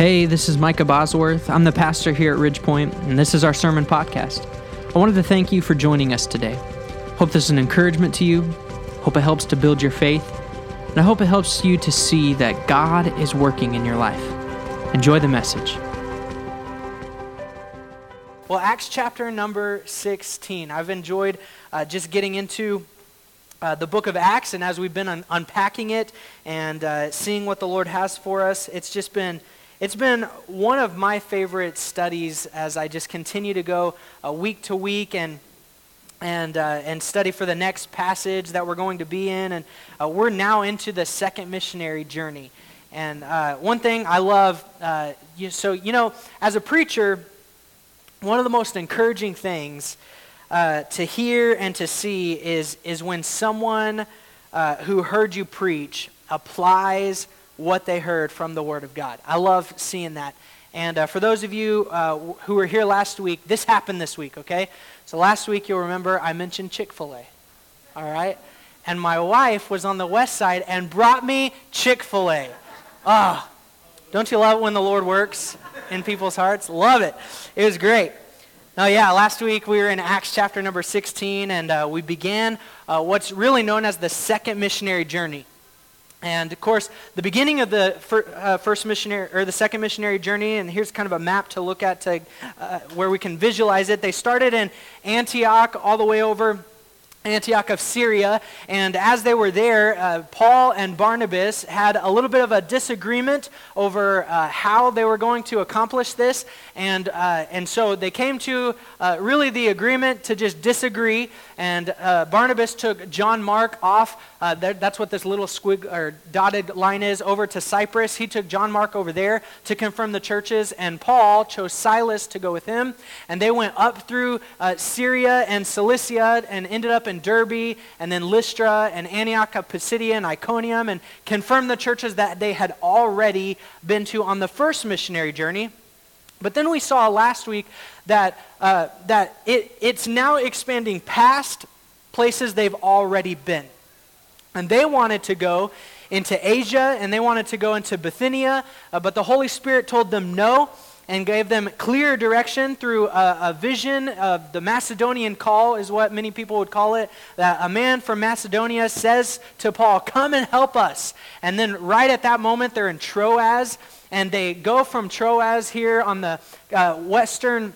Hey, this is Micah Bosworth. I'm the pastor here at Ridgepoint, and this is our sermon podcast. I wanted to thank you for joining us today. Hope this is an encouragement to you. Hope it helps to build your faith. And I hope it helps you to see that God is working in your life. Enjoy the message. Well, Acts chapter number 16. I've enjoyed uh, just getting into uh, the book of Acts, and as we've been un- unpacking it and uh, seeing what the Lord has for us, it's just been. It's been one of my favorite studies as I just continue to go uh, week to week and and uh, and study for the next passage that we're going to be in. And uh, we're now into the second missionary journey. And uh, one thing I love, uh, you, so you know, as a preacher, one of the most encouraging things uh, to hear and to see is is when someone uh, who heard you preach applies what they heard from the Word of God. I love seeing that. And uh, for those of you uh, who were here last week, this happened this week, okay? So last week, you'll remember I mentioned Chick fil A, all right? And my wife was on the west side and brought me Chick fil A. Ah, oh, don't you love it when the Lord works in people's hearts? Love it. It was great. Now, yeah, last week we were in Acts chapter number 16, and uh, we began uh, what's really known as the second missionary journey. And of course, the beginning of the fir- uh, first missionary or the second missionary journey, and here's kind of a map to look at to uh, where we can visualize it. They started in Antioch all the way over Antioch of Syria. And as they were there, uh, Paul and Barnabas had a little bit of a disagreement over uh, how they were going to accomplish this. And, uh, and so they came to uh, really the agreement to just disagree. And uh, Barnabas took John Mark off. Uh, that's what this little squig or dotted line is over to Cyprus. He took John Mark over there to confirm the churches. And Paul chose Silas to go with him. And they went up through Syria and Cilicia and ended up in Derbe and then Lystra and Antioch of Pisidia and Iconium and confirmed the churches that they had already been to on the first missionary journey. But then we saw last week that, uh, that it, it's now expanding past places they've already been. And they wanted to go into Asia and they wanted to go into Bithynia, uh, but the Holy Spirit told them no and gave them clear direction through a, a, vision of the Macedonian call, is what many people would call it. That a man from Macedonia says to Paul, Come and help us. And then, right at that moment, they're in Troas, and they go from Troas here on the uh, western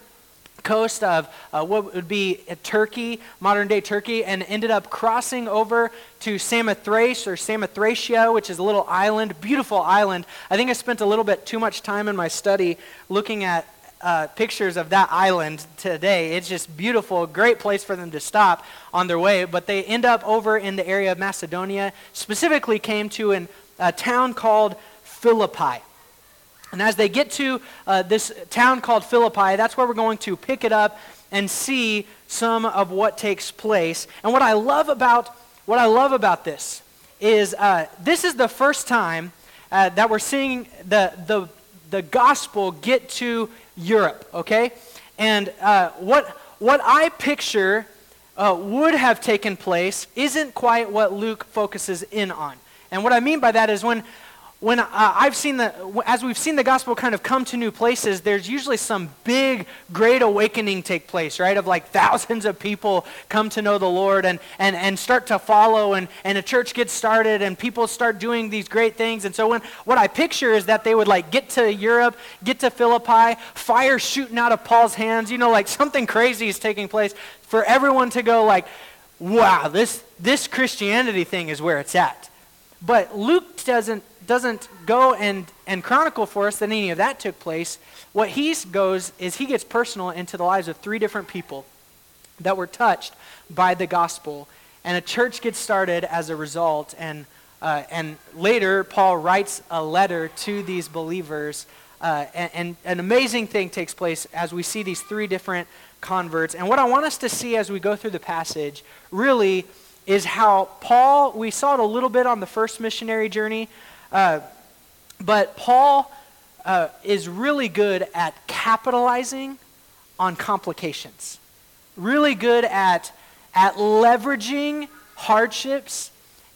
coast of uh, what would be Turkey, modern day Turkey, and ended up crossing over to Samothrace or Samothracia, which is a little island, beautiful island. I think I spent a little bit too much time in my study looking at uh, pictures of that island today. It's just beautiful, great place for them to stop on their way. But they end up over in the area of Macedonia, specifically came to an, a town called Philippi. And as they get to uh, this town called Philippi, that's where we're going to pick it up and see some of what takes place. And what I love about what I love about this is uh, this is the first time uh, that we're seeing the, the, the gospel get to Europe, okay? And uh, what, what I picture uh, would have taken place isn't quite what Luke focuses in on. And what I mean by that is when when uh, I've seen the, as we've seen the gospel kind of come to new places, there's usually some big, great awakening take place, right? Of like thousands of people come to know the Lord and, and, and start to follow, and, and a church gets started, and people start doing these great things. And so, when, what I picture is that they would like get to Europe, get to Philippi, fire shooting out of Paul's hands, you know, like something crazy is taking place for everyone to go, like, wow, this, this Christianity thing is where it's at. But Luke doesn't doesn't go and, and chronicle for us that any of that took place. What he goes is he gets personal into the lives of three different people that were touched by the gospel. And a church gets started as a result. And, uh, and later, Paul writes a letter to these believers. Uh, and, and an amazing thing takes place as we see these three different converts. And what I want us to see as we go through the passage really is how Paul, we saw it a little bit on the first missionary journey, uh, but Paul uh, is really good at capitalizing on complications, really good at, at leveraging hardships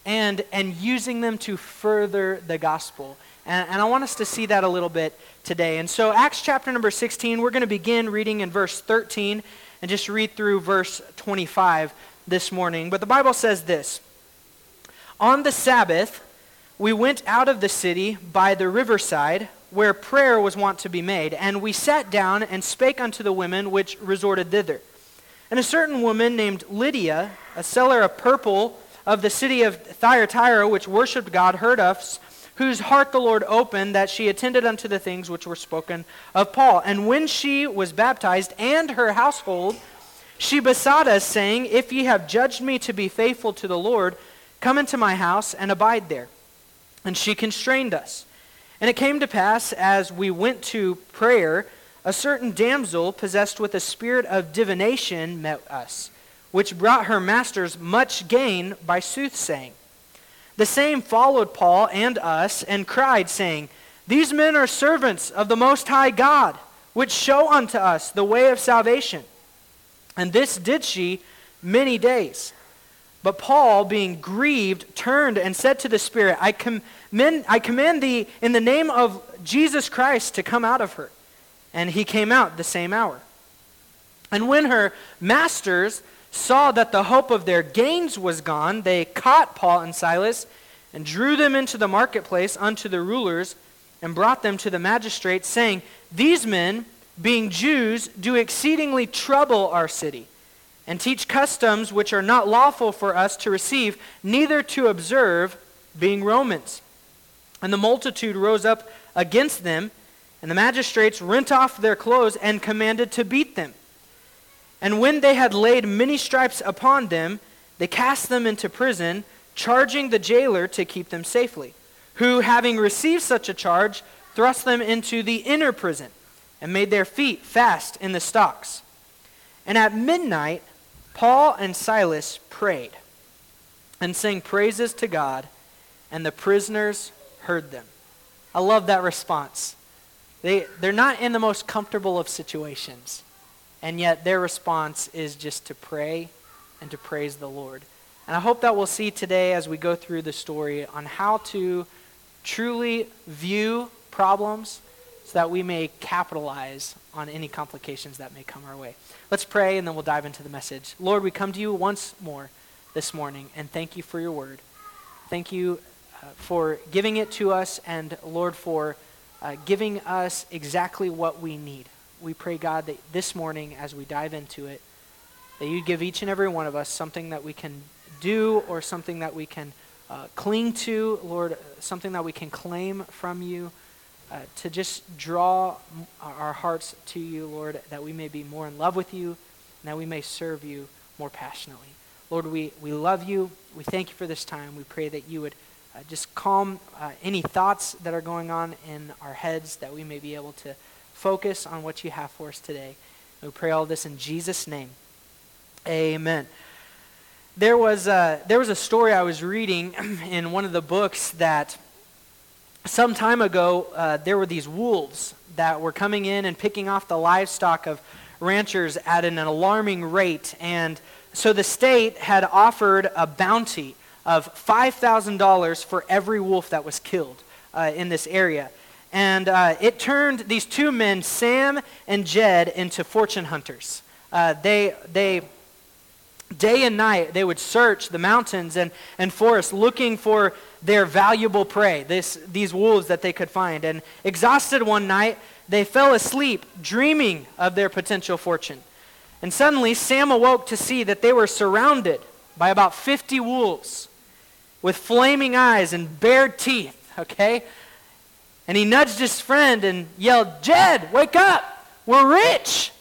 and, and using them to further the gospel. And, and I want us to see that a little bit today. And so, Acts chapter number 16, we're going to begin reading in verse 13 and just read through verse 25 this morning. But the Bible says this On the Sabbath, we went out of the city by the riverside where prayer was wont to be made, and we sat down and spake unto the women which resorted thither. And a certain woman named Lydia, a seller of purple of the city of Thyatira, which worshipped God, heard us, whose heart the Lord opened, that she attended unto the things which were spoken of Paul. And when she was baptized, and her household, she besought us, saying, If ye have judged me to be faithful to the Lord, come into my house and abide there. And she constrained us. And it came to pass, as we went to prayer, a certain damsel possessed with a spirit of divination met us, which brought her masters much gain by soothsaying. The same followed Paul and us, and cried, saying, These men are servants of the Most High God, which show unto us the way of salvation. And this did she many days. But Paul, being grieved, turned and said to the Spirit, I commend, I command thee in the name of Jesus Christ to come out of her. And he came out the same hour. And when her masters saw that the hope of their gains was gone, they caught Paul and Silas and drew them into the marketplace unto the rulers and brought them to the magistrates, saying, These men, being Jews, do exceedingly trouble our city and teach customs which are not lawful for us to receive, neither to observe, being Romans. And the multitude rose up against them, and the magistrates rent off their clothes and commanded to beat them. And when they had laid many stripes upon them, they cast them into prison, charging the jailer to keep them safely, who, having received such a charge, thrust them into the inner prison, and made their feet fast in the stocks. And at midnight, Paul and Silas prayed and sang praises to God, and the prisoners heard them. I love that response. They, they're not in the most comfortable of situations, and yet their response is just to pray and to praise the Lord. And I hope that we'll see today as we go through the story on how to truly view problems so that we may capitalize on any complications that may come our way. Let's pray and then we'll dive into the message. Lord, we come to you once more this morning and thank you for your word. Thank you uh, for giving it to us and, Lord, for uh, giving us exactly what we need. We pray, God, that this morning as we dive into it, that you give each and every one of us something that we can do or something that we can uh, cling to, Lord, something that we can claim from you uh, to just draw our hearts to you, Lord, that we may be more in love with you and that we may serve you more passionately. Lord, we, we love you. We thank you for this time. We pray that you would uh, just calm uh, any thoughts that are going on in our heads, that we may be able to focus on what you have for us today. We pray all this in Jesus' name. Amen. There was, a, there was a story I was reading in one of the books that some time ago, uh, there were these wolves that were coming in and picking off the livestock of ranchers at an alarming rate. And so the state had offered a bounty of $5,000 for every wolf that was killed uh, in this area. And uh, it turned these two men, Sam and Jed, into fortune hunters. Uh, they, they Day and night, they would search the mountains and, and forests looking for their valuable prey, this, these wolves that they could find. And exhausted one night, they fell asleep, dreaming of their potential fortune. And suddenly, Sam awoke to see that they were surrounded by about 50 wolves with flaming eyes and bared teeth, okay? And he nudged his friend and yelled, Jed, wake up! We're rich!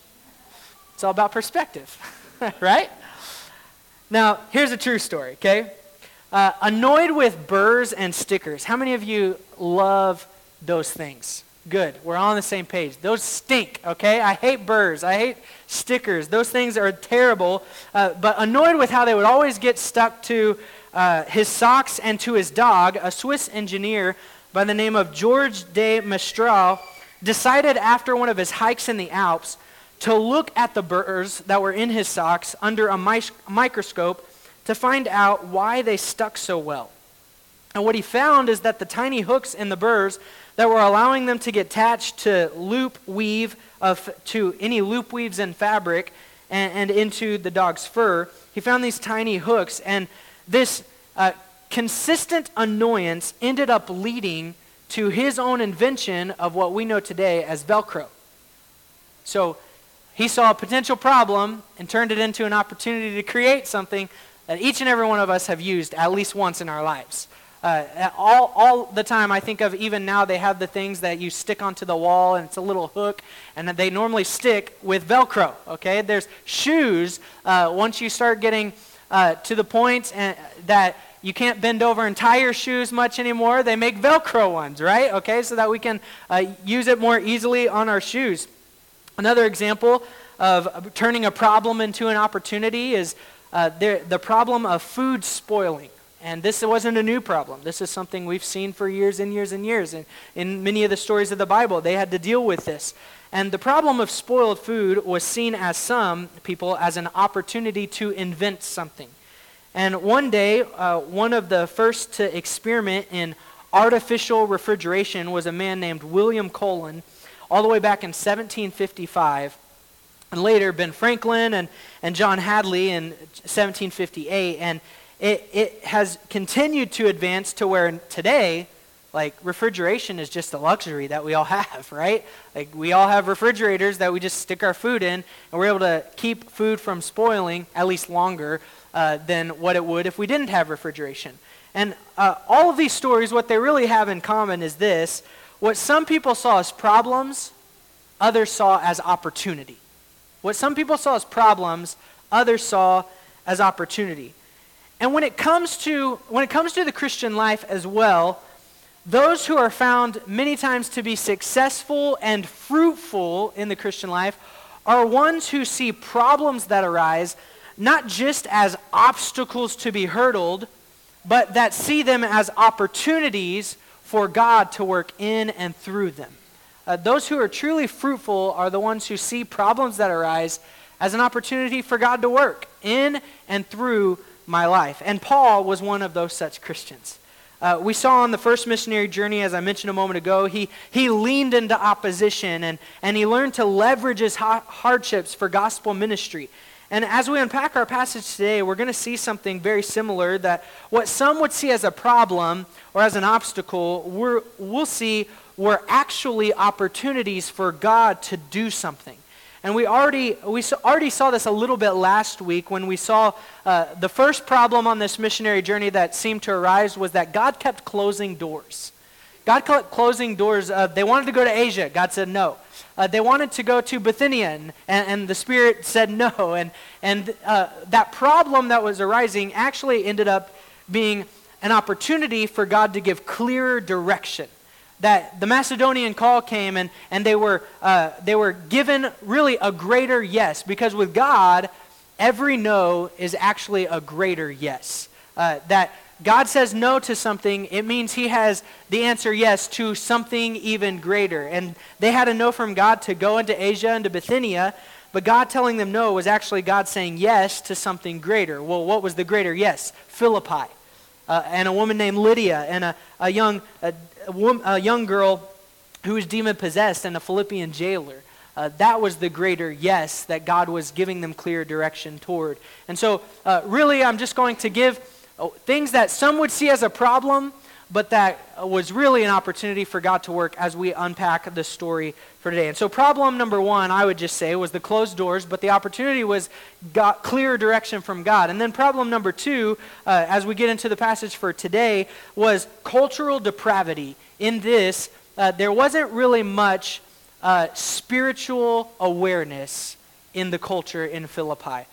It's all about perspective, right? Now, here's a true story, okay? Uh, annoyed with burrs and stickers. How many of you love those things? Good. We're all on the same page. Those stink, okay? I hate burrs. I hate stickers. Those things are terrible. Uh, but annoyed with how they would always get stuck to uh, his socks and to his dog, a Swiss engineer by the name of George de Mestral decided after one of his hikes in the Alps to look at the burrs that were in his socks under a mi- microscope to find out why they stuck so well. And what he found is that the tiny hooks in the burrs that were allowing them to get attached to loop weave of to any loop weaves in fabric and, and into the dog's fur. He found these tiny hooks, and this uh, consistent annoyance ended up leading to his own invention of what we know today as Velcro. So he saw a potential problem and turned it into an opportunity to create something that each and every one of us have used at least once in our lives. Uh, all, all the time, I think of even now, they have the things that you stick onto the wall, and it's a little hook, and they normally stick with Velcro. Okay, there's shoes. Uh, once you start getting uh, to the point and, that you can't bend over and tie your shoes much anymore, they make Velcro ones, right? Okay, so that we can uh, use it more easily on our shoes. Another example of turning a problem into an opportunity is uh, the problem of food spoiling. And this wasn't a new problem. This is something we've seen for years and years and years. And in many of the stories of the Bible, they had to deal with this. And the problem of spoiled food was seen as some people as an opportunity to invent something. And one day, uh, one of the first to experiment in artificial refrigeration was a man named William Cullen, all the way back in 1755. And later, Ben Franklin and, and John Hadley in 1758. And it, it has continued to advance to where today, like refrigeration is just a luxury that we all have, right? Like we all have refrigerators that we just stick our food in, and we're able to keep food from spoiling at least longer uh, than what it would if we didn't have refrigeration. And uh, all of these stories, what they really have in common is this what some people saw as problems, others saw as opportunity. What some people saw as problems, others saw as opportunity. And when it comes to when it comes to the Christian life as well, those who are found many times to be successful and fruitful in the Christian life are ones who see problems that arise not just as obstacles to be hurdled, but that see them as opportunities for God to work in and through them. Uh, those who are truly fruitful are the ones who see problems that arise as an opportunity for God to work in and through my life. And Paul was one of those such Christians. Uh, we saw on the first missionary journey, as I mentioned a moment ago, he, he leaned into opposition and, and he learned to leverage his ha- hardships for gospel ministry. And as we unpack our passage today, we're going to see something very similar that what some would see as a problem or as an obstacle, we will see were actually opportunities for God to do something. And we already, we already saw this a little bit last week when we saw uh, the first problem on this missionary journey that seemed to arise was that God kept closing doors. God kept closing doors. Uh, they wanted to go to Asia. God said no. Uh, they wanted to go to Bithynia, and, and the Spirit said no. And, and uh, that problem that was arising actually ended up being an opportunity for God to give clearer direction that the Macedonian call came and, and they, were, uh, they were given really a greater yes because with God, every no is actually a greater yes. Uh, that God says no to something, it means he has the answer yes to something even greater. And they had a no from God to go into Asia and to Bithynia, but God telling them no was actually God saying yes to something greater. Well, what was the greater yes? Philippi. Uh, and a woman named Lydia, and a, a young a, woman, a young girl who was demon possessed, and a Philippian jailer. Uh, that was the greater yes that God was giving them clear direction toward. And so, uh, really, I'm just going to give uh, things that some would see as a problem, but that was really an opportunity for God to work as we unpack the story for today. And so, problem number one, I would just say, was the closed doors, but the opportunity was got clear direction from God. And then, problem number two, uh, as we get into the passage for today, was cultural depravity. In this, uh, there wasn't really much uh, spiritual awareness in the culture in Philippi.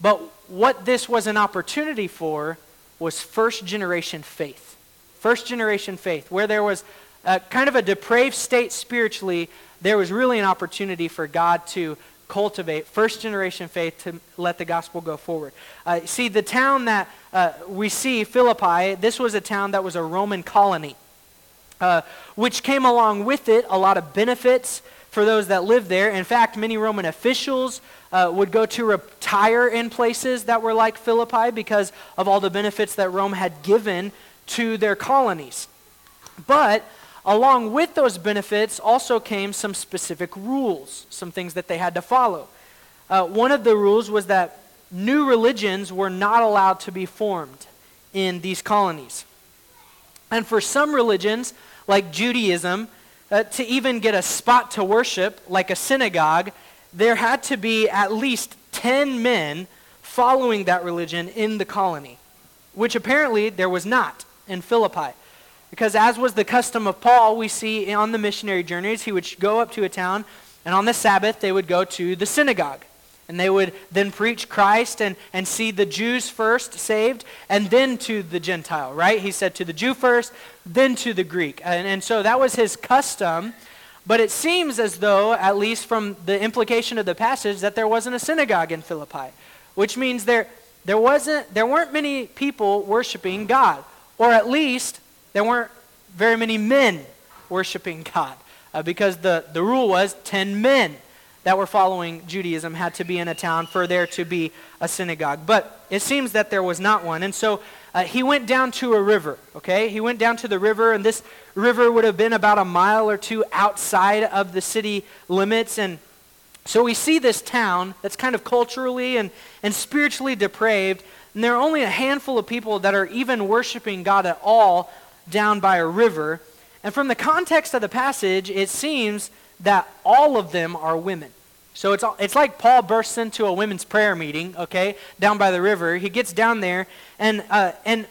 But what this was an opportunity for was first generation faith First generation faith, where there was a, kind of a depraved state spiritually, there was really an opportunity for God to cultivate first generation faith to let the gospel go forward. Uh, see, the town that uh, we see, Philippi, this was a town that was a Roman colony, uh, which came along with it a lot of benefits for those that lived there. In fact, many Roman officials uh, would go to retire in places that were like Philippi because of all the benefits that Rome had given to their colonies. But along with those benefits also came some specific rules, some things that they had to follow. Uh, one of the rules was that new religions were not allowed to be formed in these colonies. And for some religions, like Judaism, uh, to even get a spot to worship, like a synagogue, there had to be at least 10 men following that religion in the colony, which apparently there was not in Philippi. Because, as was the custom of Paul, we see on the missionary journeys, he would go up to a town, and on the Sabbath, they would go to the synagogue. And they would then preach Christ and, and see the Jews first saved and then to the Gentile, right? He said to the Jew first, then to the Greek. And, and so that was his custom. But it seems as though, at least from the implication of the passage, that there wasn't a synagogue in Philippi, which means there, there, wasn't, there weren't many people worshiping God, or at least there weren't very many men worshiping God, uh, because the, the rule was 10 men that were following Judaism had to be in a town for there to be a synagogue. But it seems that there was not one. And so uh, he went down to a river, okay? He went down to the river, and this river would have been about a mile or two outside of the city limits. And so we see this town that's kind of culturally and, and spiritually depraved. And there are only a handful of people that are even worshiping God at all down by a river. And from the context of the passage, it seems that all of them are women. So it's, it's like Paul bursts into a women's prayer meeting, okay, down by the river. He gets down there, and, uh, and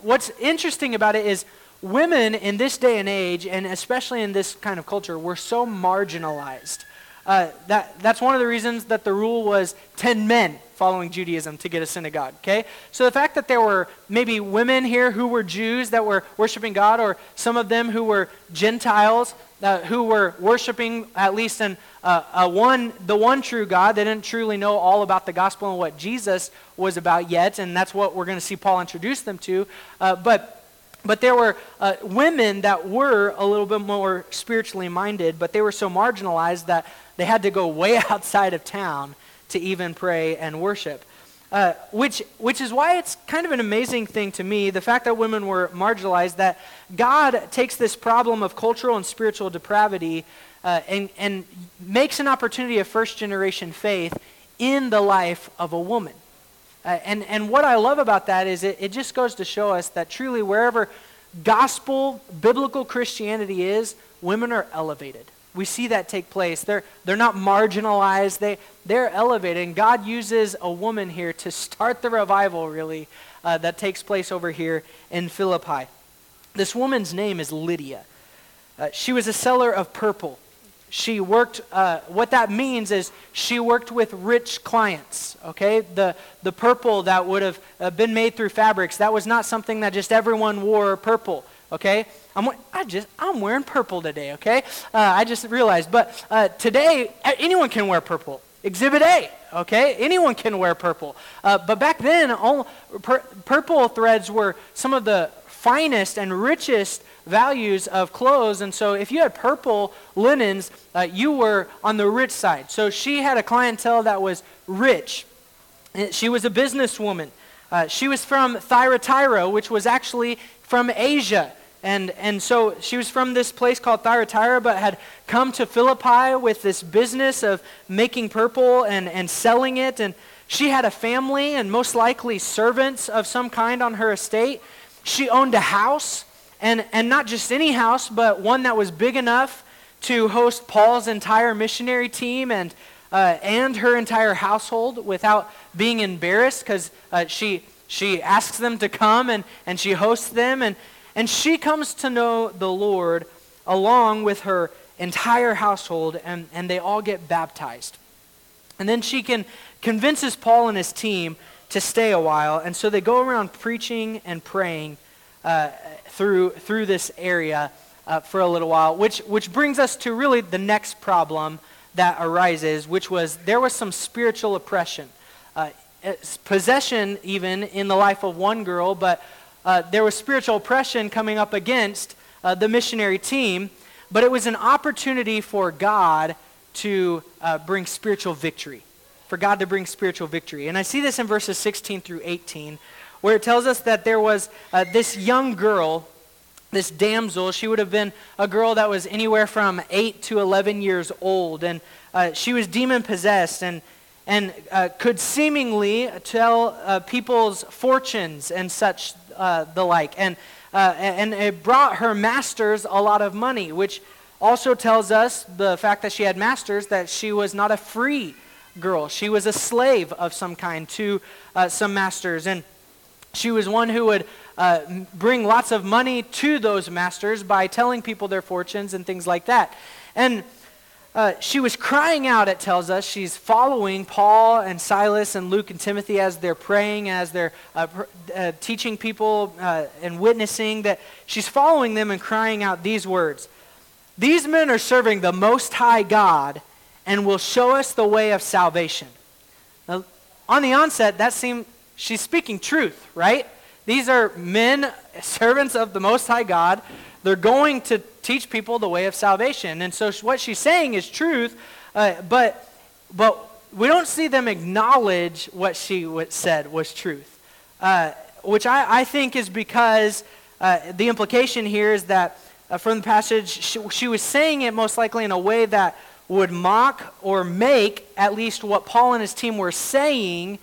what's interesting about it is women in this day and age, and especially in this kind of culture, were so marginalized. Uh, that, that's one of the reasons that the rule was 10 men following Judaism to get a synagogue, okay? So the fact that there were maybe women here who were Jews that were worshiping God, or some of them who were Gentiles uh, who were worshiping at least in uh, one, the one true God. They didn't truly know all about the gospel and what Jesus was about yet, and that's what we're going to see Paul introduce them to. Uh, but but there were uh, women that were a little bit more spiritually minded, but they were so marginalized that they had to go way outside of town to even pray and worship. Uh, which, which is why it's kind of an amazing thing to me, the fact that women were marginalized, that God takes this problem of cultural and spiritual depravity uh, and, and makes an opportunity of first generation faith in the life of a woman. Uh, and, and what I love about that is it, it just goes to show us that truly wherever gospel, biblical Christianity is, women are elevated we see that take place. They're, they're not marginalized, they, they're elevated. And God uses a woman here to start the revival, really, uh, that takes place over here in Philippi. This woman's name is Lydia. Uh, she was a seller of purple. She worked, uh, what that means is she worked with rich clients, okay? The, the purple that would have uh, been made through fabrics, that was not something that just everyone wore purple okay? I'm, I just, I'm wearing purple today, okay? Uh, I just realized. But uh, today, anyone can wear purple. Exhibit A, okay? Anyone can wear purple. Uh, but back then, all, pur- purple threads were some of the finest and richest values of clothes. And so if you had purple linens, uh, you were on the rich side. So she had a clientele that was rich. She was a businesswoman. Uh, she was from Thyatira, which was actually from Asia. And, and so she was from this place called Thyatira, but had come to Philippi with this business of making purple and, and selling it. And she had a family and most likely servants of some kind on her estate. She owned a house, and, and not just any house, but one that was big enough to host Paul's entire missionary team and, uh, and her entire household without being embarrassed because uh, she, she asks them to come and, and she hosts them. And, and she comes to know the Lord along with her entire household, and, and they all get baptized. And then she can convinces Paul and his team to stay a while, and so they go around preaching and praying uh, through, through this area uh, for a little while, which, which brings us to really the next problem that arises, which was there was some spiritual oppression. Uh, possession, even in the life of one girl, but uh, there was spiritual oppression coming up against uh, the missionary team, but it was an opportunity for God to uh, bring spiritual victory. For God to bring spiritual victory. And I see this in verses 16 through 18, where it tells us that there was uh, this young girl, this damsel. She would have been a girl that was anywhere from 8 to 11 years old. And uh, she was demon possessed and, and uh, could seemingly tell uh, people's fortunes and such uh, the like. And, uh, and it brought her masters a lot of money, which also tells us the fact that she had masters that she was not a free girl. She was a slave of some kind to uh, some masters. And she was one who would uh, bring lots of money to those masters by telling people their fortunes and things like that. And uh, she was crying out, it tells us. She's following Paul and Silas and Luke and Timothy as they're praying, as they're uh, pr- uh, teaching people uh, and witnessing, that she's following them and crying out these words These men are serving the Most High God and will show us the way of salvation. Now, on the onset, that seemed, she's speaking truth, right? These are men, servants of the Most High God. They're going to teach people the way of salvation. And so what she's saying is truth, uh, but, but we don't see them acknowledge what she said was truth, uh, which I, I, think is because uh, the implication here is that uh, from the passage, she, she was saying it most likely in a way that would mock or make at least what Paul and his team were saying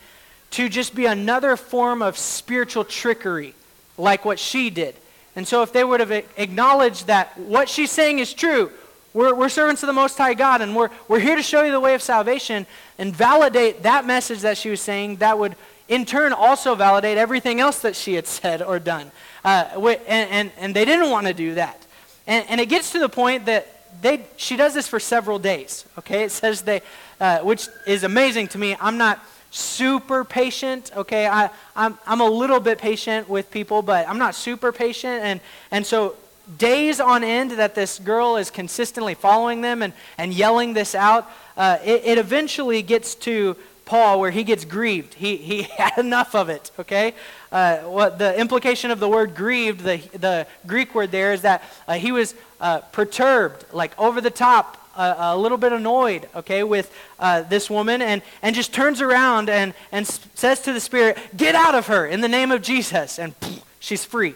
to just be another form of spiritual trickery, like what she did. And so, if they would have acknowledged that what she's saying is true, we're, we're servants of the Most High God, and we're, we're here to show you the way of salvation, and validate that message that she was saying, that would in turn also validate everything else that she had said or done. Uh, and, and, and they didn't want to do that. And, and it gets to the point that they, she does this for several days. Okay, it says they, uh, which is amazing to me. I'm not super patient. Okay, I, I'm, I'm a little bit patient with people, but I'm not super patient. And, and so days on end that this girl is consistently following them and, and yelling this out, uh, it, it eventually gets to Paul where he gets grieved. He, he had enough of it, okay? Uh, what the implication of the word grieved, the, the Greek word there, is that uh, he was uh, perturbed, like over the top, uh, a little bit annoyed, okay, with uh, this woman, and, and just turns around and, and says to the Spirit, Get out of her in the name of Jesus. And pff, she's free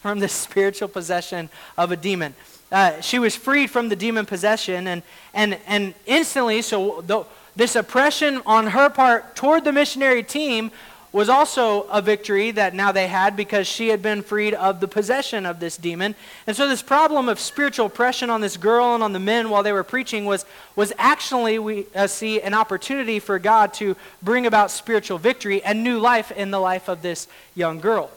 from the spiritual possession of a demon. Uh, she was freed from the demon possession, and, and, and instantly, so the, this oppression on her part toward the missionary team was also a victory that now they had because she had been freed of the possession of this demon. And so this problem of spiritual oppression on this girl and on the men while they were preaching was, was actually, we uh, see, an opportunity for God to bring about spiritual victory and new life in the life of this young girl.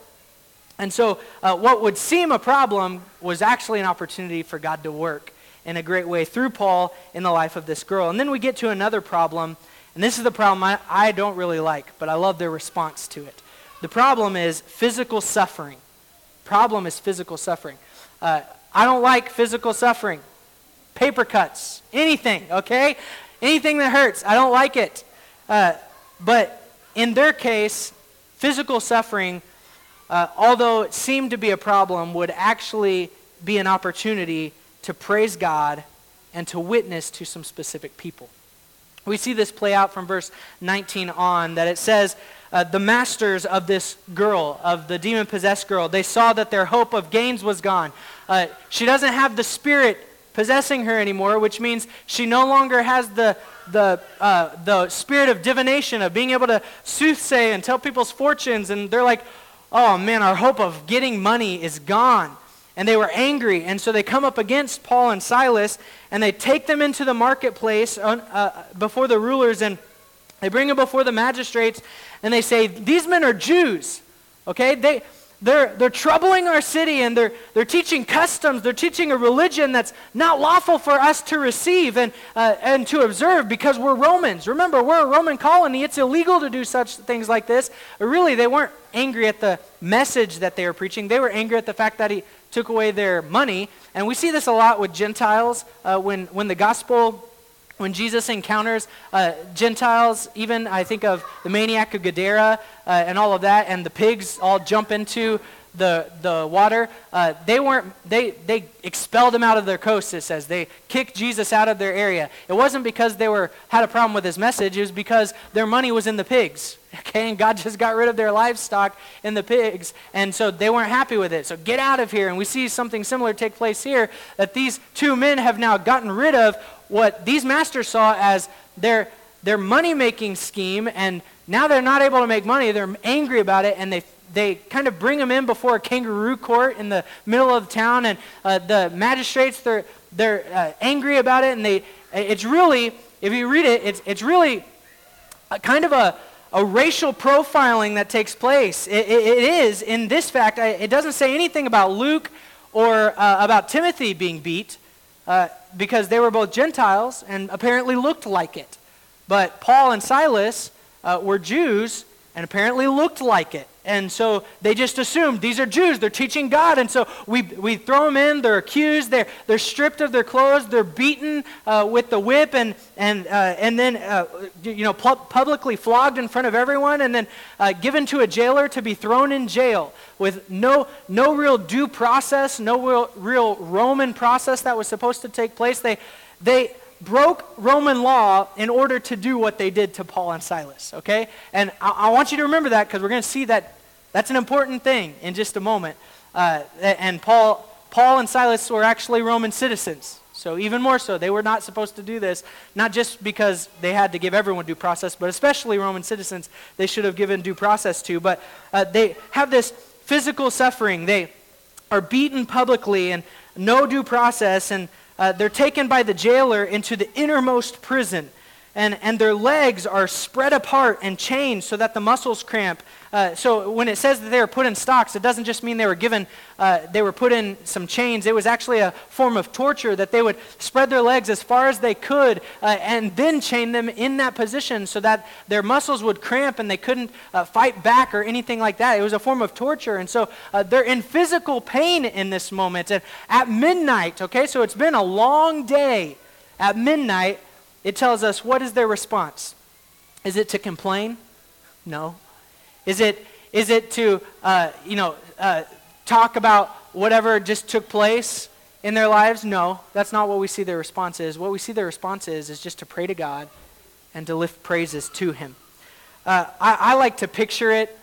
And so uh, what would seem a problem was actually an opportunity for God to work in a great way through Paul in the life of this girl. And then we get to another problem and this is the problem I, I don't really like, but I love their response to it. The problem is physical suffering. Problem is physical suffering. Uh, I don't like physical suffering. Paper cuts, anything, okay? Anything that hurts, I don't like it. Uh, but in their case, physical suffering, uh, although it seemed to be a problem, would actually be an opportunity to praise God and to witness to some specific people. We see this play out from verse 19 on, that it says, uh, the masters of this girl, of the demon possessed girl, they saw that their hope of gains was gone. Uh, she doesn't have the spirit possessing her anymore, which means she no longer has the, the, uh, the spirit of divination, of being able to soothsay and tell people's fortunes. And they're like, oh man, our hope of getting money is gone and they were angry. And so they come up against Paul and Silas, and they take them into the marketplace uh, uh, before the rulers, and they bring them before the magistrates, and they say, These men are Jews. Okay? They, they're, they're troubling our city and they're, they're teaching customs. They're teaching a religion that's not lawful for us to receive and, uh, and to observe because we're Romans. Remember, we're a Roman colony. It's illegal to do such things like this. But really, they weren't angry at the message that they were preaching, they were angry at the fact that he took away their money. And we see this a lot with Gentiles uh, when, when the gospel when Jesus encounters uh, Gentiles, even I think of the maniac of Gadara uh, and all of that, and the pigs all jump into the, the water, uh, they weren't, they, they expelled him out of their coast, it says. They kicked Jesus out of their area. It wasn't because they were, had a problem with his message, it was because their money was in the pigs. Okay, and God just got rid of their livestock and the pigs, and so they weren't happy with it. So get out of here. And we see something similar take place here that these two men have now gotten rid of what these masters saw as their, their money making scheme, and now they're not able to make money. They're angry about it, and they they kind of bring them in before a kangaroo court in the middle of town, and uh, the magistrates they're they're uh, angry about it, and they it's really if you read it, it's it's really kind of a a racial profiling that takes place. it, it, it is in this fact. it doesn't say anything about Luke or uh, about Timothy being beat uh, because they were both Gentiles and apparently looked like it. But Paul and Silas uh, were Jews and apparently looked like it. And so they just assumed these are Jews. They're teaching God. And so we, we throw them in. They're accused. They're, they're stripped of their clothes. They're beaten uh, with the whip and, and, uh, and then uh, you know, pu- publicly flogged in front of everyone and then uh, given to a jailer to be thrown in jail with no, no real due process, no real, real Roman process that was supposed to take place. They, they, broke Roman law in order to do what they did to Paul and Silas, okay? And I, I want you to remember that because we're going to see that that's an important thing in just a moment. Uh, and Paul, Paul and Silas were actually Roman citizens. So even more so, they were not supposed to do this, not just because they had to give everyone due process, but especially Roman citizens they should have given due process to. But uh, they have this physical suffering. They are beaten publicly and no due process, and uh, they're taken by the jailer into the innermost prison. And, and their legs are spread apart and chained so that the muscles cramp. Uh, so when it says that they were put in stocks, it doesn't just mean they were given, uh, they were put in some chains. It was actually a form of torture that they would spread their legs as far as they could uh, and then chain them in that position so that their muscles would cramp and they couldn't uh, fight back or anything like that. It was a form of torture. And so uh, they're in physical pain in this moment. And at midnight, okay, so it's been a long day. At midnight, it tells us what is their response? Is it to complain? No. Is it, is it to, uh, you know, uh, talk about whatever just took place in their lives? No, that's not what we see their response is. What we see their response is, is just to pray to God and to lift praises to Him. Uh, I, I, like to picture it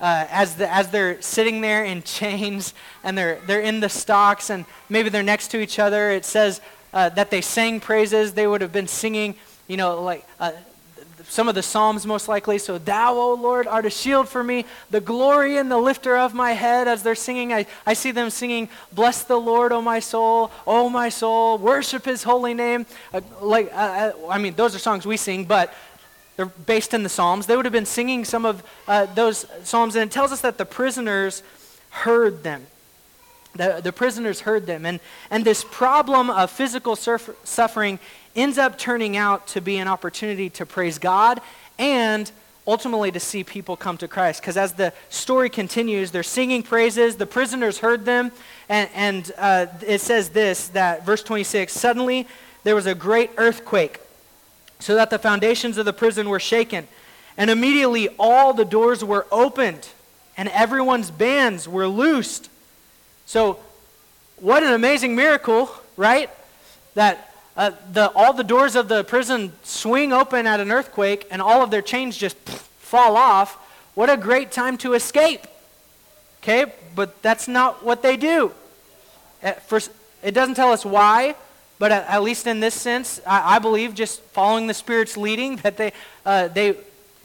uh, as, the, as they're sitting there in chains and they're, they're in the stocks and maybe they're next to each other. It says uh, that they sang praises. They would have been singing, you know, like uh, some of the Psalms most likely. So, Thou, O Lord, art a shield for me, the glory and the lifter of my head. As they're singing, I, I see them singing, Bless the Lord, O my soul, O my soul, worship his holy name. Uh, like, uh, uh, I mean, those are songs we sing, but they're based in the Psalms. They would have been singing some of uh, those Psalms, and it tells us that the prisoners heard them. The, the prisoners heard them. And, and this problem of physical surf, suffering ends up turning out to be an opportunity to praise God and ultimately to see people come to Christ. Because as the story continues, they're singing praises, the prisoners heard them, and, and uh, it says this that verse 26 suddenly there was a great earthquake, so that the foundations of the prison were shaken. And immediately all the doors were opened, and everyone's bands were loosed. So, what an amazing miracle, right? That uh, the, all the doors of the prison swing open at an earthquake and all of their chains just fall off. What a great time to escape. Okay, but that's not what they do. First, it doesn't tell us why, but at, at least in this sense, I, I, believe just following the Spirit's leading that they, uh, they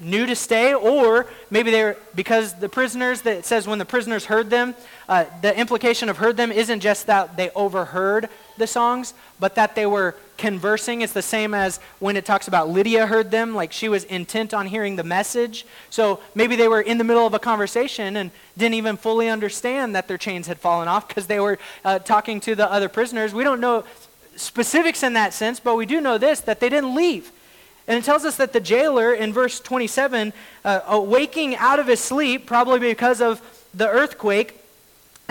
knew to stay, or maybe they were, because the prisoners, that it says when the prisoners heard them, uh, the implication of heard them isn't just that they overheard the songs, but that they were conversing. It's the same as when it talks about Lydia heard them, like she was intent on hearing the message. So maybe they were in the middle of a conversation and didn't even fully understand that their chains had fallen off because they were uh, talking to the other prisoners. We don't know specifics in that sense, but we do know this that they didn't leave. And it tells us that the jailer in verse 27, uh, awaking out of his sleep, probably because of the earthquake,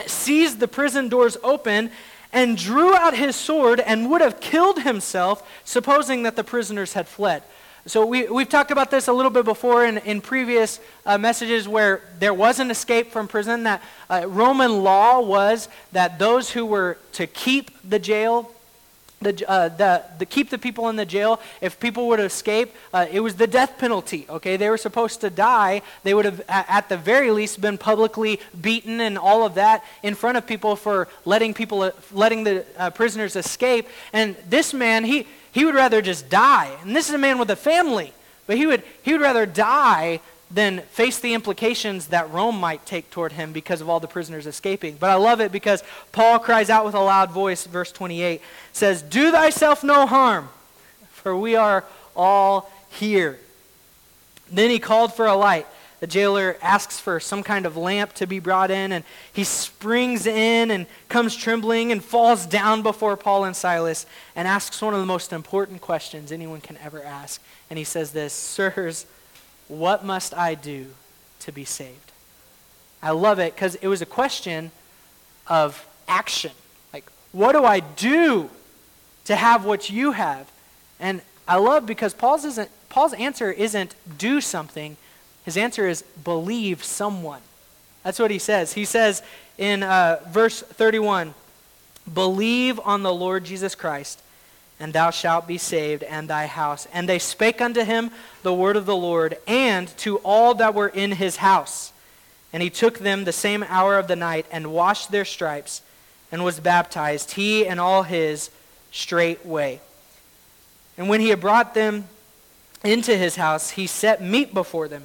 sees the prison doors open and drew out his sword and would have killed himself, supposing that the prisoners had fled. So we, we've talked about this a little bit before in, in previous uh, messages where there was an escape from prison, that uh, Roman law was that those who were to keep the jail the, uh, the, the, keep the people in the jail. If people would escape, uh, it was the death penalty. Okay, they were supposed to die. They would have, at the very least, been publicly beaten and all of that in front of people for letting people, uh, letting the uh, prisoners escape. And this man, he he would rather just die. And this is a man with a family, but he would he would rather die than face the implications that Rome might take toward him because of all the prisoners escaping. But I love it because Paul cries out with a loud voice, verse 28 says, Do thyself no harm, for we are all here. Then he called for a light. The jailer asks for some kind of lamp to be brought in, and he springs in and comes trembling and falls down before Paul and Silas and asks one of the most important questions anyone can ever ask. And he says this Sirs, what must I do to be saved? I love it because it was a question of action. Like, what do I do to have what you have? And I love because Paul's, isn't, Paul's answer isn't do something, his answer is believe someone. That's what he says. He says in uh, verse 31 Believe on the Lord Jesus Christ, and thou shalt be saved, and thy house. And they spake unto him the word of the Lord, and to all that were in his house. And he took them the same hour of the night, and washed their stripes, and was baptized, he and all his, straightway. And when he had brought them into his house, he set meat before them,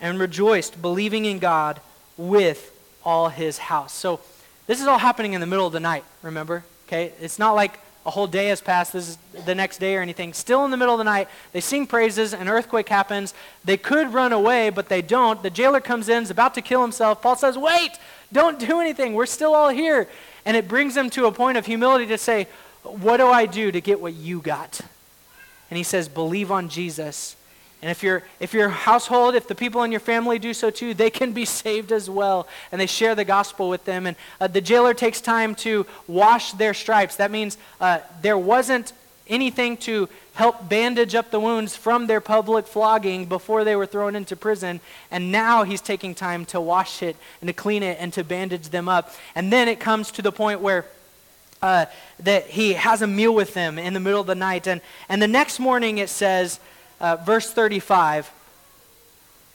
and rejoiced, believing in God with all his house. So this is all happening in the middle of the night, remember? Okay? It's not like a whole day has passed, this is the next day or anything. Still in the middle of the night, they sing praises, an earthquake happens. They could run away, but they don't. The jailer comes in, is about to kill himself. Paul says, Wait, don't do anything. We're still all here. And it brings them to a point of humility to say, What do I do to get what you got? And he says, Believe on Jesus and if, your if your household, if the people in your family do so too, they can be saved as well. And they share the gospel with them. And uh, the jailer takes time to wash their stripes. That means uh, there wasn't anything to help bandage up the wounds from their public flogging before they were thrown into prison. And now he's taking time to wash it and to clean it and to bandage them up. And then it comes to the point where uh, that he has a meal with them in the middle of the night. And, and the next morning it says, uh, verse 35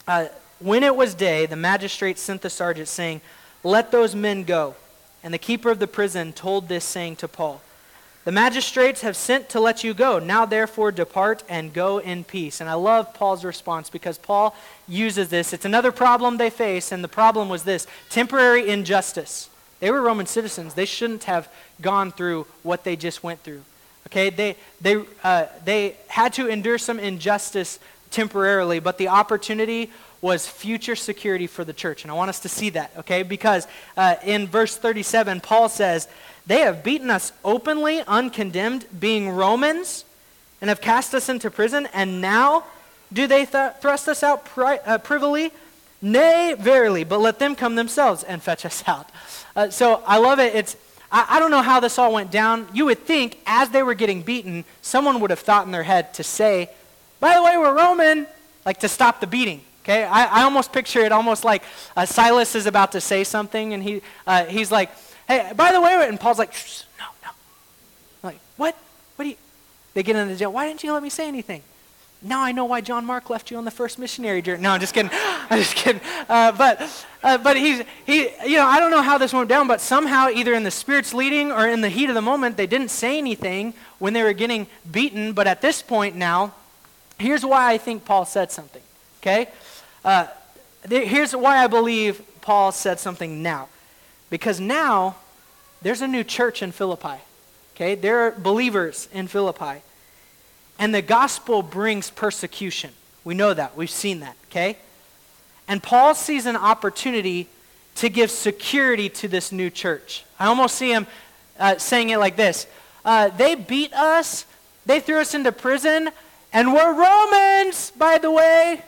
uh, When it was day, the magistrate sent the sergeant, saying, Let those men go. And the keeper of the prison told this, saying to Paul, The magistrates have sent to let you go. Now, therefore, depart and go in peace. And I love Paul's response because Paul uses this. It's another problem they face, and the problem was this temporary injustice. They were Roman citizens. They shouldn't have gone through what they just went through. Okay, they, they, uh, they had to endure some injustice temporarily, but the opportunity was future security for the church. And I want us to see that, okay? Because uh, in verse 37, Paul says, They have beaten us openly, uncondemned, being Romans, and have cast us into prison, and now do they th- thrust us out pri- uh, privily? Nay, verily, but let them come themselves and fetch us out. Uh, so I love it. It's I, I don't know how this all went down. You would think as they were getting beaten, someone would have thought in their head to say, by the way, we're Roman, like to stop the beating. Okay, I, I almost picture it almost like uh, Silas is about to say something, and he, uh, he's like, hey, by the way, and Paul's like, no, no. I'm like, what? What do you? They get into the jail. Why didn't you let me say anything? Now I know why John Mark left you on the first missionary journey. No, I'm just kidding. I'm just kidding. Uh, but uh, but he's he you know I don't know how this went down, but somehow either in the Spirit's leading or in the heat of the moment they didn't say anything when they were getting beaten. But at this point now, here's why I think Paul said something. Okay, uh, th- here's why I believe Paul said something now, because now there's a new church in Philippi. Okay, there are believers in Philippi. And the gospel brings persecution. We know that. We've seen that, okay? And Paul sees an opportunity to give security to this new church. I almost see him uh, saying it like this uh, They beat us, they threw us into prison, and we're Romans, by the way.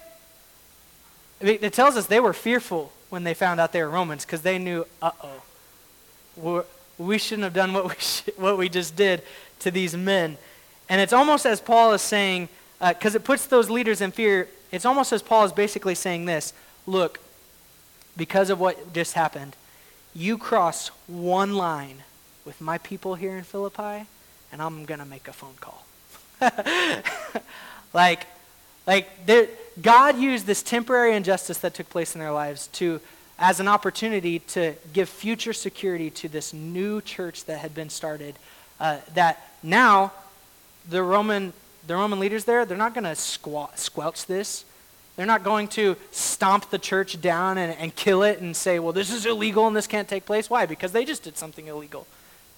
It tells us they were fearful when they found out they were Romans because they knew, uh oh, we shouldn't have done what we, sh- what we just did to these men. And it's almost as Paul is saying, because uh, it puts those leaders in fear. It's almost as Paul is basically saying this look, because of what just happened, you cross one line with my people here in Philippi, and I'm going to make a phone call. like, like God used this temporary injustice that took place in their lives to, as an opportunity to give future security to this new church that had been started. Uh, that now the Roman, the Roman leaders there, they're not going to squelch this. They're not going to stomp the church down and, and kill it and say, well, this is illegal and this can't take place. Why? Because they just did something illegal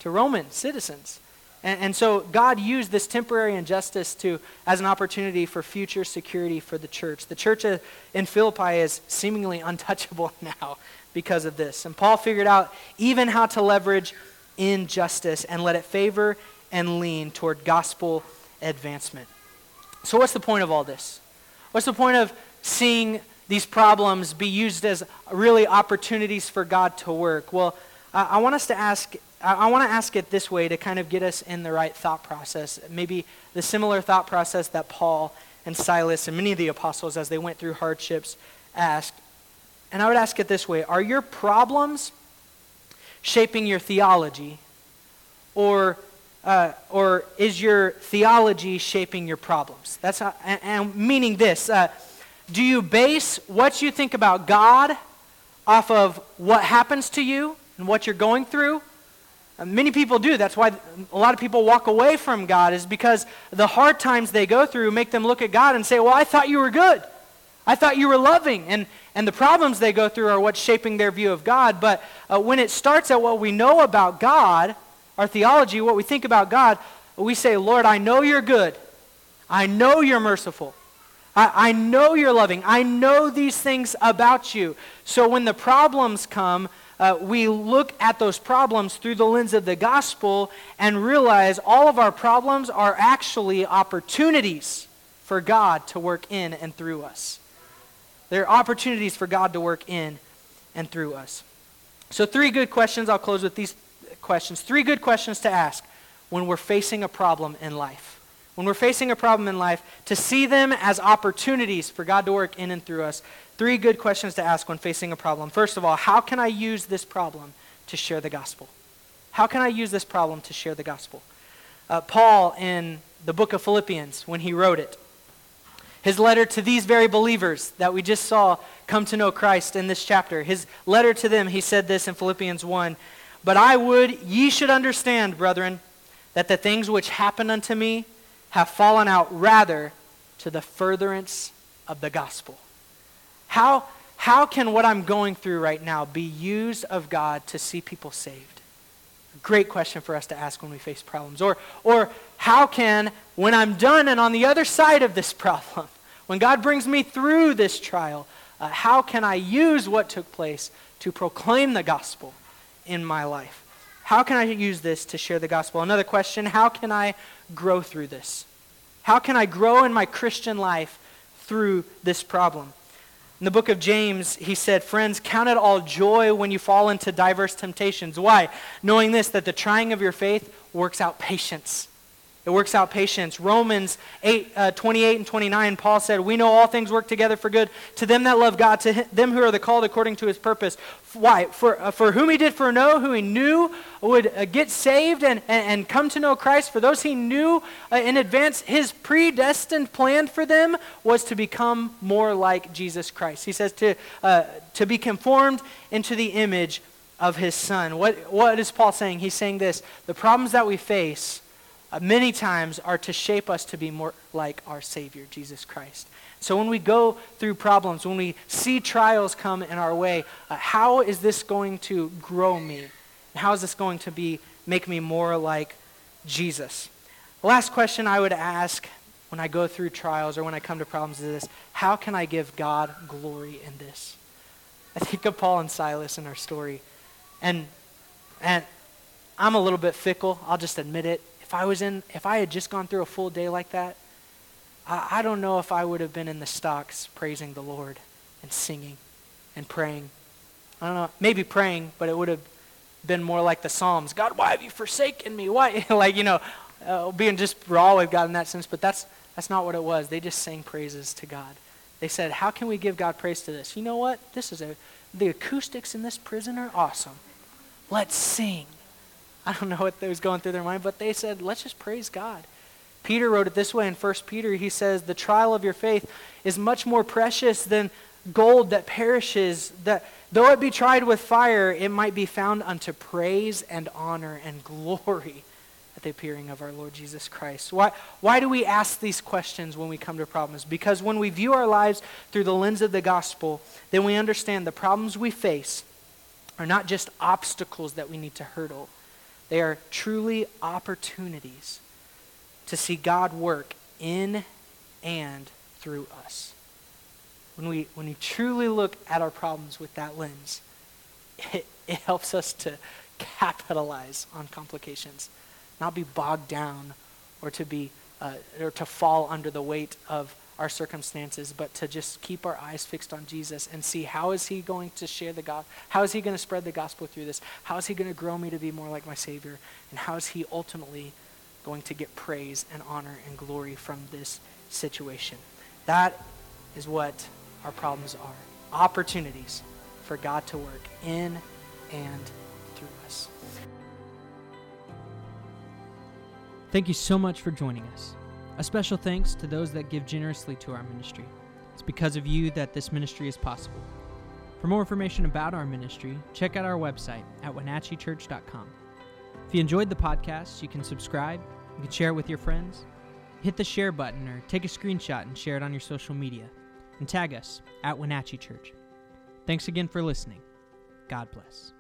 to Roman citizens. And, and, so God used this temporary injustice to, as an opportunity for future security for the church. The church in Philippi is seemingly untouchable now because of this. And Paul figured out even how to leverage injustice and let it favor and lean toward gospel advancement. So, what's the point of all this? What's the point of seeing these problems be used as really opportunities for God to work? Well, I, I want us to ask I, want to ask it this way to kind of get us in the right thought process. Maybe the similar thought process that Paul and Silas and many of the apostles, as they went through hardships, asked. And I would ask it this way Are your problems shaping your theology? Or, uh, or is your theology shaping your problems? That's how, and, and meaning this. Uh, do you base what you think about God off of what happens to you and what you're going through? Uh, many people do. That's why a lot of people walk away from God, is because the hard times they go through make them look at God and say, Well, I thought you were good. I thought you were loving. And, and the problems they go through are what's shaping their view of God. But uh, when it starts at what we know about God, our theology, what we think about God, we say, Lord, I know you're good. I know you're merciful. I, I know you're loving. I know these things about you. So when the problems come, uh, we look at those problems through the lens of the gospel and realize all of our problems are actually opportunities for God to work in and through us. They're opportunities for God to work in and through us. So, three good questions. I'll close with these questions. Three good questions to ask when we're facing a problem in life. When we're facing a problem in life, to see them as opportunities for God to work in and through us Three good questions to ask when facing a problem. First of all, how can I use this problem to share the gospel? How can I use this problem to share the gospel? Uh, Paul, in the book of Philippians, when he wrote it, his letter to these very believers that we just saw come to know Christ in this chapter, his letter to them, he said this in Philippians 1 But I would ye should understand, brethren, that the things which happened unto me have fallen out rather to the furtherance of the gospel how, how can what I'm going through right now be used of God to see people saved? Great question for us to ask when we face problems. Or, or how can, when I'm done and on the other side of this problem, when God brings me through this trial, uh, how can I use what took place to proclaim the gospel in my life? How can I use this to share the gospel? Another question how can I grow through this? How can I grow in my Christian life through this problem? In the book of James, he said, Friends, count it all joy when you fall into diverse temptations. Why? Knowing this, that the trying of your faith works out patience. It works out patience. Romans 8, uh, 28 and 29, Paul said, We know all things work together for good to them that love God, to them who are the called according to his purpose. Why? For, uh, for whom he did foreknow, who he knew would uh, get saved and, and, and, come to know Christ. For those he knew uh, in advance, his predestined plan for them was to become more like Jesus Christ. He says to, uh, to be conformed into the image of his son. What, what is Paul saying? He's saying this the problems that we face many times are to shape us to be more like our Savior, Jesus Christ. So when we go through problems, when we see trials come in our way, uh, how is this going to grow me? How is this going to be make me more like Jesus? The last question I would ask when I go through trials or when I come to problems is this how can I give God glory in this? I think of Paul and Silas in our story. And, and I'm a little bit fickle, I'll just admit it if I was in, if I had just gone through a full day like that, I, I don't know if I would have been in the stocks praising the Lord and singing and praying. I don't know, maybe praying, but it would have been more like the Psalms. God, why have you forsaken me? Why? like, you know, uh, being just raw, we've got in that sense, but that's, That's not what it was. They just sang praises to God. They said, How can we give God praise to this? You know what? This is a the acoustics in this prison are awesome. Let's sing. I don't know what was going through their mind, but they said, let's just praise God. Peter wrote it this way in 1 Peter. He says, The trial of your faith is much more precious than gold that perishes, that though it be tried with fire, it might be found unto praise and honor and glory at the appearing of our Lord Jesus Christ. Why, why do we ask these questions when we come to problems? Because when we view our lives through the lens of the gospel, then we understand the problems we face are not just obstacles that we need to hurdle, they are truly opportunities to see God work in and through us. When we, when we truly look at our problems with that lens, it, it helps us to capitalize on complications, not be bogged down or to be uh, or to fall under the weight of our circumstances, but to just keep our eyes fixed on Jesus and see how is he going to share the gospel, how is he going to spread the gospel through this, how is he going to grow me to be more like my Savior, and how is he ultimately going to get praise and honor and glory from this situation. That is what our problems are opportunities for God to work in and through us. Thank you so much for joining us. A special thanks to those that give generously to our ministry. It's because of you that this ministry is possible. For more information about our ministry, check out our website at wenatcheechurch.com. If you enjoyed the podcast, you can subscribe, you can share it with your friends, hit the share button, or take a screenshot and share it on your social media, and tag us at Wenatchee Church. Thanks again for listening. God bless.